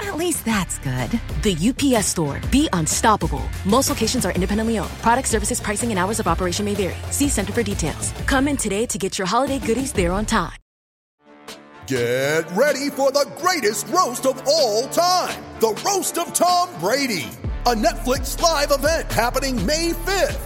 At least that's good. The UPS store. Be unstoppable. Most locations are independently owned. Product services, pricing, and hours of operation may vary. See Center for details. Come in today to get your holiday goodies there on time. Get ready for the greatest roast of all time the Roast of Tom Brady, a Netflix live event happening May 5th.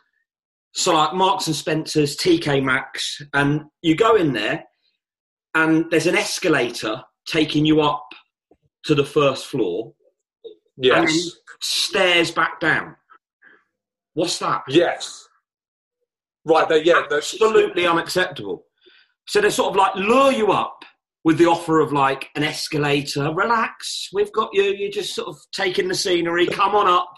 so, like Marks and Spencers, TK Maxx, and you go in there, and there's an escalator taking you up to the first floor, and Yes. stairs back down. What's that? Yes. Right. There. Yeah. Absolutely unacceptable. So they sort of like lure you up with the offer of like an escalator. Relax, we've got you. You're just sort of taking the scenery. Come on up.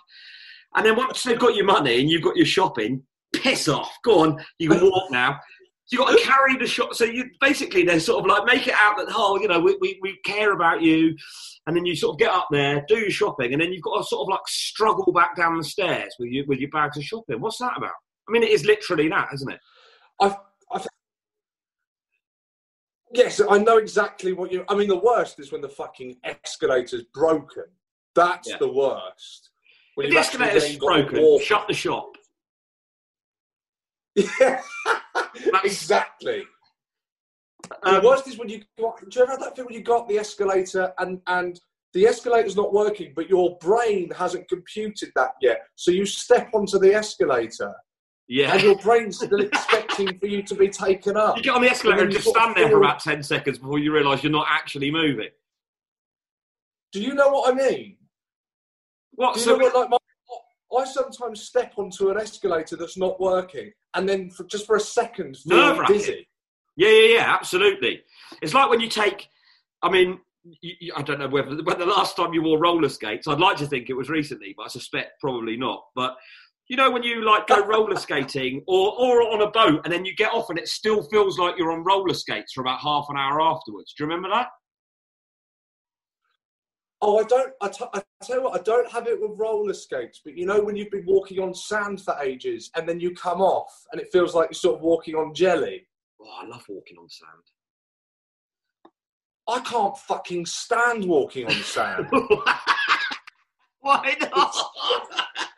And then once they've got your money and you've got your shopping, piss off. Go on, you can walk now. So you've got to carry the shot. So you basically they're sort of like make it out that oh, you know, we, we, we care about you. And then you sort of get up there, do your shopping, and then you've got to sort of like struggle back down the stairs with your with your bags of shopping. What's that about? I mean, it is literally that, isn't it? I, I, yes, I know exactly what you. I mean, the worst is when the fucking escalator's broken. That's Yeah. the worst. When the escalator's broken, shut the shop. Yeah, exactly. Um, the worst is when you got. Do you ever have that thing when you got the escalator and and the escalator's not working, but your brain hasn't computed that yet, so you step onto the escalator Yeah. and your brain's still expecting for you to be taken up. You get on the escalator and you just stand there for about 10 seconds before you realise you're not actually moving. Do you know what I mean? What? Do you So, know what, like, my, I sometimes step onto an escalator that's not working, and then for, just for a second feel dizzy. yeah, yeah, yeah, absolutely. It's like when you take, I mean, you, you, I don't know whether when the last time you wore roller skates. I'd like to think it was recently, but I suspect probably not. But you know when you like go roller skating or or on a boat and then you get off and it still feels like you're on roller skates for about half an hour afterwards. Do you remember that? Oh, I don't. I, t- I tell you what, I don't have it with roller skates, but you know when you've been walking on sand for ages, and then you come off, and it feels like you're sort of walking on jelly. Oh, I love walking on sand. I can't fucking stand walking on sand. Why not?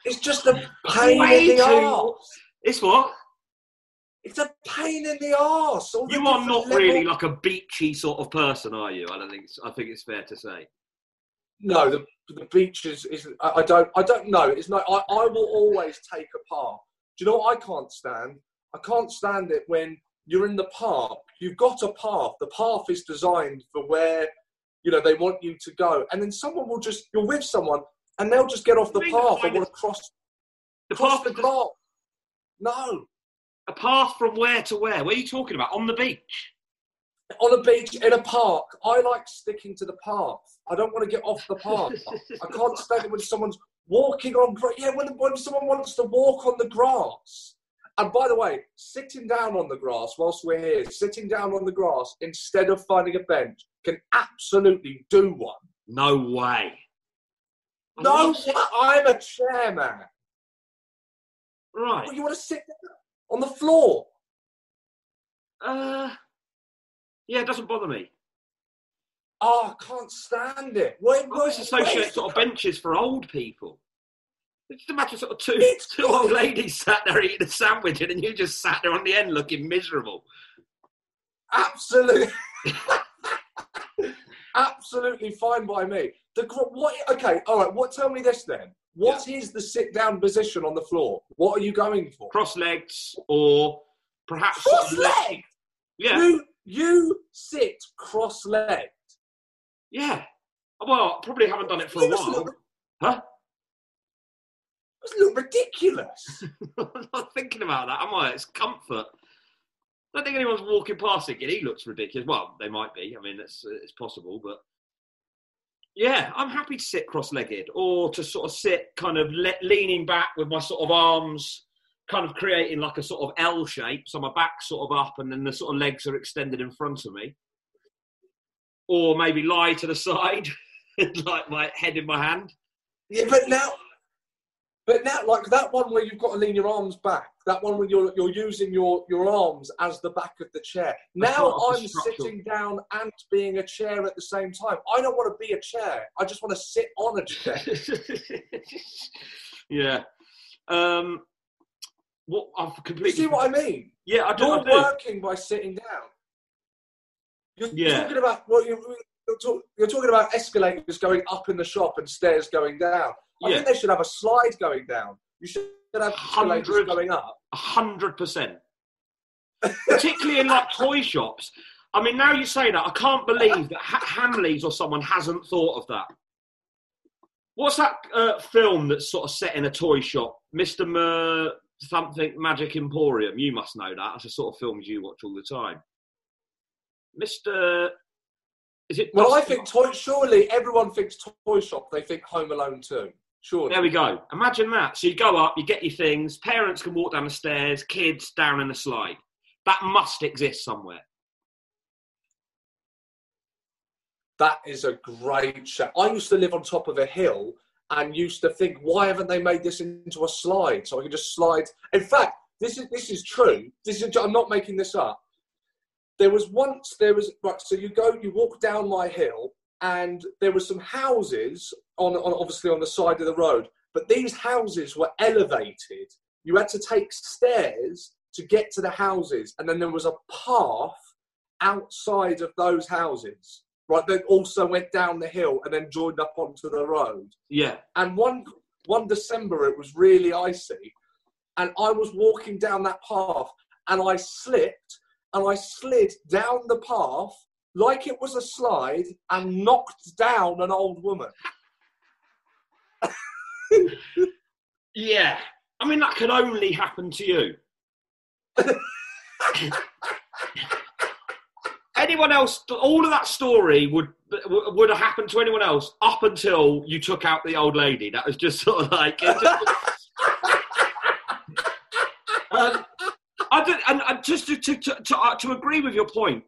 it's just a pain Way in the arse. It's what? It's a pain in the arse. You are not level- really like a beachy sort of person, are you? I don't think. I think it's fair to say. No, the the beach is, is I, I don't I don't know. It's not. I, I will always take a path. Do you know what I can't stand? I can't stand it when you're in the park. You've got a path. The path is designed for where you know they want you to go, and then someone will just you're with someone and they'll just get off the path and want to cross The cross path, the park. No, a path from where to where? What are you talking about? On the beach? On a beach in a park. I like sticking to the path. I don't want to get off the path. I can't stand it when someone's walking on. Yeah, when, when someone wants to walk on the grass. And by the way, sitting down on the grass whilst we're here, sitting down on the grass instead of finding a bench can absolutely do one. No way. I No, sit- I'm a chairman. Right. Well, you want to sit on the floor? Uh, yeah, it doesn't bother me. Oh, I can't stand it. Where, I always associate sort of benches for old people. It's just of sort of two, It's two old ladies sat there eating a sandwich and then you just sat there on the end looking miserable. Absolutely. Absolutely fine by me. The what? Okay, all right. What? Tell me this then. What is the sit-down position on the floor? What are you going for? Cross legs or perhaps. sort of le- Cross-legged. Yeah, You you sit cross-legged. yeah. Well, probably haven't done it for a You must while. look- Huh? It look ridiculous. I'm not thinking about that, am I? It's comfort. I don't think anyone's walking past thinking he looks ridiculous. Well, they might be. I mean, it's it's possible, but yeah, I'm happy to sit cross-legged or to sort of sit kind of le- leaning back with my sort of arms kind of creating like a sort of L shape, so my back's sort of up and then the sort of legs are extended in front of me, or maybe lie to the side, like my head in my hand. Yeah, but now, but now, like that one where you've got to lean your arms back, that one where you're you're using your your arms as the back of the chair. Now part of the I'm sitting down and being a chair at the same time. I don't want to be a chair. I just want to sit on a chair. yeah. Um, what I've you see what I mean? Yeah, I do. You're I do. working by sitting down. You're Yeah. talking about well, you're, you're, talk, you're talking about escalators going up in the shop and stairs going down. I Yeah. think they should have a slide going down. You should have escalators going up. A hundred percent. Particularly in like toy shops. I mean, now you say that, I can't believe that ha- Hamleys or someone hasn't thought of that. What's that uh, film that's sort of set in a toy shop? Mr. Mer- something Magic Emporium. You must know that. That's the sort of films you watch all the time. Mr. Is it? Well, I think toy. Surely everyone thinks toy shop. They think Home Alone too. Sure. There we go. Imagine that. So you go up, you get your things, parents can walk down the stairs, kids down in the slide. That must exist somewhere. That is a great show. I used to live on top of a hill and used to think, why haven't they made this into a slide so I can just slide? In fact, this is this is true. This is I'm not making this up. There was once there was right. So you go, you walk down my hill, and there were some houses on, on obviously on the side of the road. But these houses were elevated. You had to take stairs to get to the houses, and then there was a path outside of those houses right, that also went down the hill and then joined up onto the road. Yeah. And one one December it was really icy, and I was walking down that path and I slipped and I slid down the path like it was a slide and knocked down an old woman. Yeah. I mean, that could only happen to you. anyone else, all of that story would would have happened to anyone else up until you took out the old lady. That was just sort of like. um, I don't, and, and just to, to, to, to, uh, to agree with your point,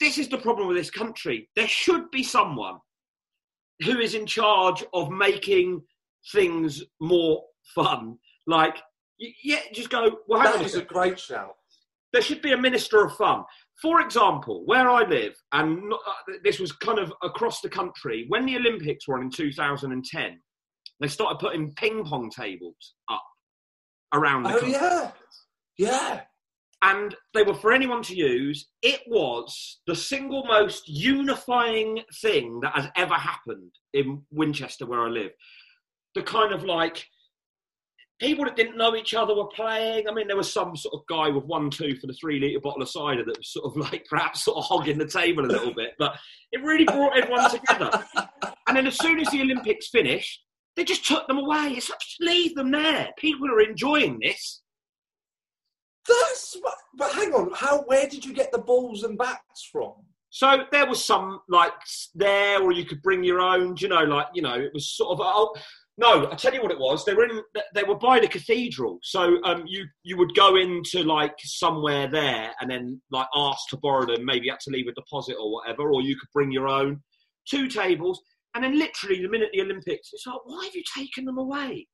this is the problem with this country. There should be someone who is in charge of making things more fun. Like, yeah, just go. Well, That a a great shout. there should be a minister of fun. For example, where I live, and not, uh, this was kind of across the country, when the Olympics were on in 2010, they started putting ping pong tables up around the Oh country. yeah, yeah. And they were for anyone to use. It was the single most unifying thing that has ever happened in Winchester, where I live. The kind of like people that didn't know each other were playing. I mean, there was some sort of guy with one two for the three litre bottle of cider that was sort of like perhaps sort of hogging the table a little bit, but it really brought everyone together. And then as soon as the Olympics finished, they just took them away. It's like, just leave them there. People are enjoying this. That's but, but hang on. How? Where did you get the balls and bats from? So there was some like there, or you could bring your own. You know, like you know, it was sort of. Oh, no, I tell you what it was. They were in. They were by the cathedral. So um, you you would go into like somewhere there, and then like ask to borrow them. Maybe you had to leave a deposit or whatever, or you could bring your own. Two tables, and then literally the minute the Olympics, it's like, why have you taken them away?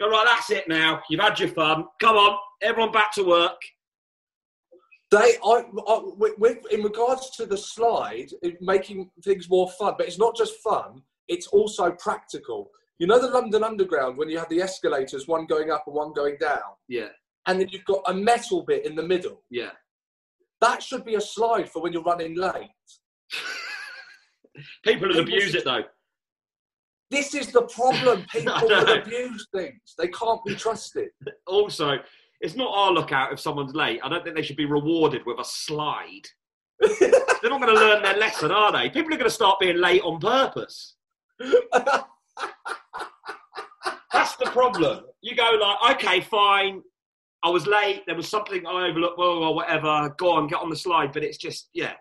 Go right, that's it now. You've had your fun. Come on, everyone back to work. They, I, I with, in regards to the slide, making things more fun, but it's not just fun; it's also practical. You know the London Underground when you have the escalators, one going up and one going down, Yeah, and then you've got a metal bit in the middle. yeah. That should be a slide for when you're running late. People would abuse it though. This is the problem. People will abuse things. They can't be trusted. Also, it's not our lookout if someone's late. I don't think they should be rewarded with a slide. They're not going to learn their lesson, are they? People are going to start being late on purpose. That's the problem. You go like, okay, fine. I was late. There was something I overlooked. Well, or whatever. Go on, get on the slide. But it's just, yeah,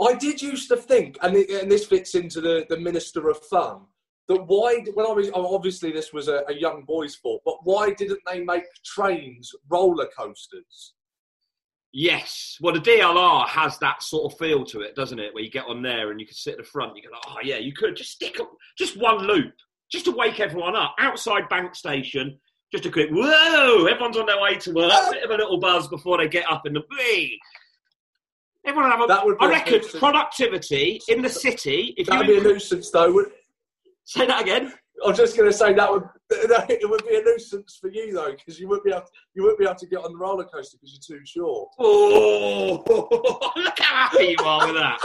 I did used to think, and, and this fits into the, the Minister of Fun, that why, when I was, oh, obviously this was a, a young boy's fault, but why didn't they make trains roller coasters? Yes. Well, the DLR has that sort of feel to it, doesn't it? Where you get on there and you can sit at the front. You go, oh yeah, you could just stick up, just one loop, just to wake everyone up outside Bank Station. Just a quick whoa! Everyone's on their way to work. Oh. Bit of a little buzz before they get up in the bee. Everyone have a. That would I reckon nuisance. productivity in the city. If That'd you be a nuisance, though. Would, say that again. I was just going to say that would it would be a nuisance for you though, because you wouldn't be able you wouldn't be able to get on the roller coaster because you're too short. Oh, look how happy you are with that.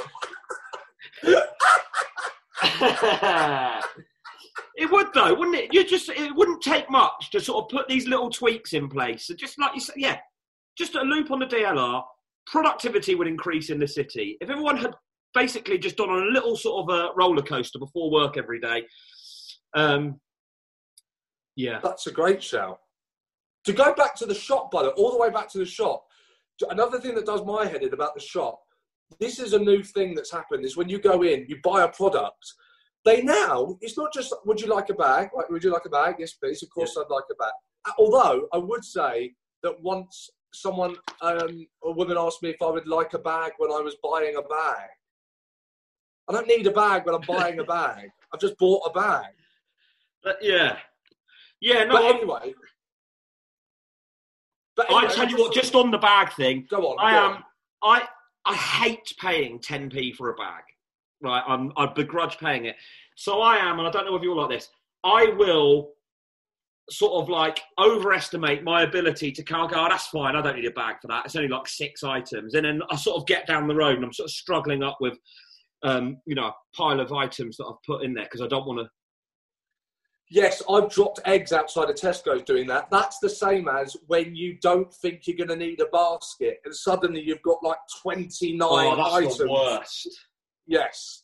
It would though, wouldn't it? You just it wouldn't take much to sort of put these little tweaks in place. So just like you said, yeah, just a loop on the DLR, productivity would increase in the city. If everyone had basically just done on a little sort of a roller coaster before work every day, um, yeah, That's a great shout. To go back to the shop, by the all the way back to the shop. Another thing that does my head in about the shop. This is a new thing that's happened. Is when you go in, you buy a product. They now, it's not just would you like a bag? Like, would you like a bag? Yes, please. Of course, I'd like a bag. Uh, Although I would say that once someone, um, a woman asked me if I would like a bag when I was buying a bag. I don't need a bag when I'm buying a bag. I've just bought a bag. But yeah, yeah. No, But anyway. But I tell you what, just on the bag thing, Go on. I am. on. I I hate paying 10p for a bag. Right, I'm, I begrudge paying it. So I am, and I don't know if you're like this. I will sort of like overestimate my ability to go, oh, that's fine. I don't need a bag for that. It's only like six items, and then I sort of get down the road and I'm sort of struggling up with, um, you know, a pile of items that I've put in there because I don't want to. Yes, I've dropped eggs outside of Tesco's doing that. That's the same as when you don't think you're going to need a basket and suddenly you've got like 29 Oh, that's items. Yes.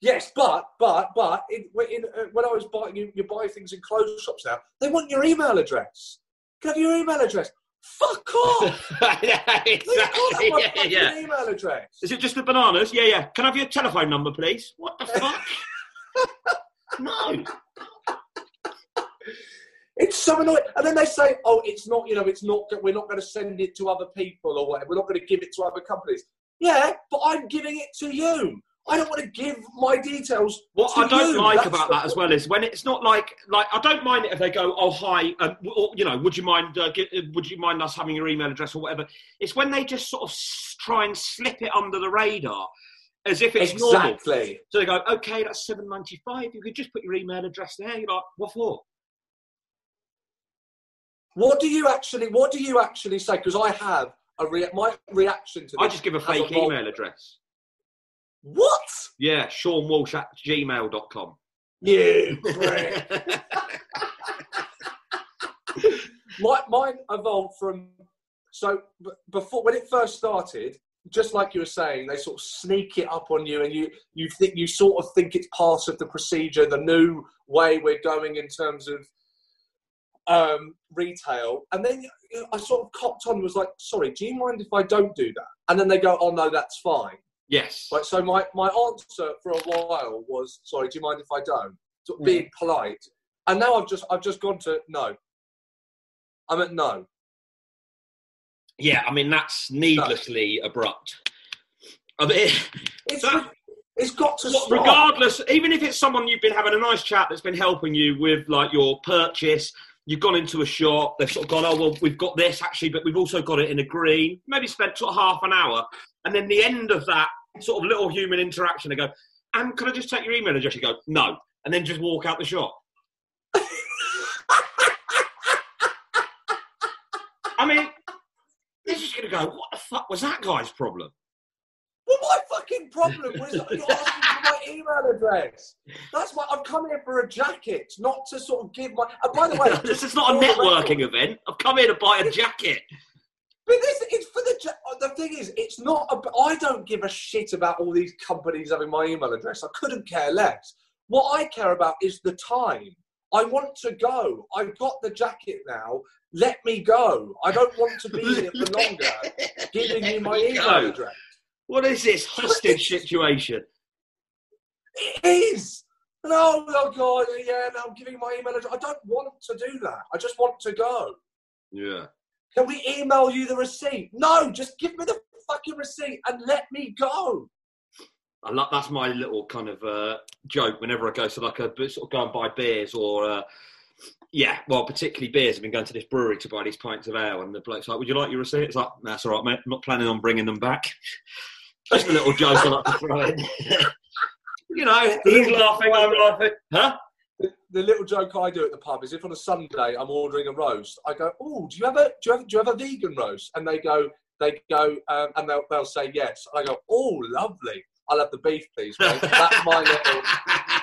Yes, but, but, but, in, in, uh, when I was buying, you, you buy things in clothes shops now, they want your email address. Can I have your email address? Fuck off! yeah, exactly. Yeah, yeah. email address. Is it just the bananas? Yeah, yeah. Can I have your telephone number, please? What the fuck? no. It's so annoying. And then they say, oh, it's not, you know, it's not, we're not going to send it to other people or whatever. We're not going to give it to other companies. Yeah, but I'm giving it to you. I don't want to give my details. What I don't you. like That's about that as well is when it's not like like I don't mind it if they go, oh hi, uh, or, you know, would you mind uh, get, uh, would you mind us having your email address or whatever? It's when they just sort of try and slip it under the radar, as if it's normal. Exactly. So they go, okay, that's seven ninety five. You could just put your email address there. You're like, what for? What do you actually? What do you actually say? Because I have a rea- my reaction to. This I just give a fake evolved. email address. What? Yeah, Sean Walsh at gmail.com. You. prick. My, mine evolved from so b- before when it first started, just like you were saying, they sort of sneak it up on you, and you you think you sort of think it's part of the procedure, the new way we're going in terms of um, retail. And then you know, I sort of copped on, and was like, "Sorry, do you mind if I don't do that?" And then they go, "Oh no, that's fine." Yes. Right, so my, my answer for a while was, "Sorry, do you mind if I don't?" Sort of being polite, and now I've just I've just gone to no. I'm at no. Yeah, I mean that's needlessly abrupt. I mean, It's That- it's got to stop. regardless, even if it's someone you've been having a nice chat that's been helping you with like your purchase, you've gone into a shop, they've sort of gone, oh, well, we've got this actually, but we've also got it in a green. Maybe spent sort of half an hour. And then the end of that sort of little human interaction, they go, and can I just take your email address? You go, no. And then just walk out the shop. I mean, they're just going to go, what the fuck was that guy's problem? Well, my fucking problem was you're asking for my email address. That's why I've come here for a jacket, not to sort of give my. And by the way, this is not a networking event. I've come here to buy a jacket. But this, it's for the. The thing is, it's not. A, I don't give a shit about all these companies having my email address. I couldn't care less. What I care about is the time. I want to go. I've got the jacket now. Let me go. I don't want to be here for longer. Giving you my email go. address. What is this hostage situation? It is. No, oh God, yeah, no, I'm giving my email address. I don't want to do that. I just want to go. Yeah. Can we email you the receipt? No, just give me the fucking receipt and let me go. I love, that's my little kind of uh, joke whenever I go to like a sort of go and buy beers or uh, yeah, well, particularly beers. I've been going to this brewery to buy these pints of ale, and the bloke's like, "Would you like your receipt?" It's like, "That's all right, mate. I'm not planning on bringing them back." Just a little joke I like to throw in. you know, he's laughing, I'm laughing. Huh? The, the little joke I do at the pub is if on a Sunday I'm ordering a roast, I go, "Oh, do you have a do you have do you have a vegan roast?" And they go, they go, um, and they'll they'll say yes. I go, "Oh, lovely. I'll have the beef, please." Mate. That's my little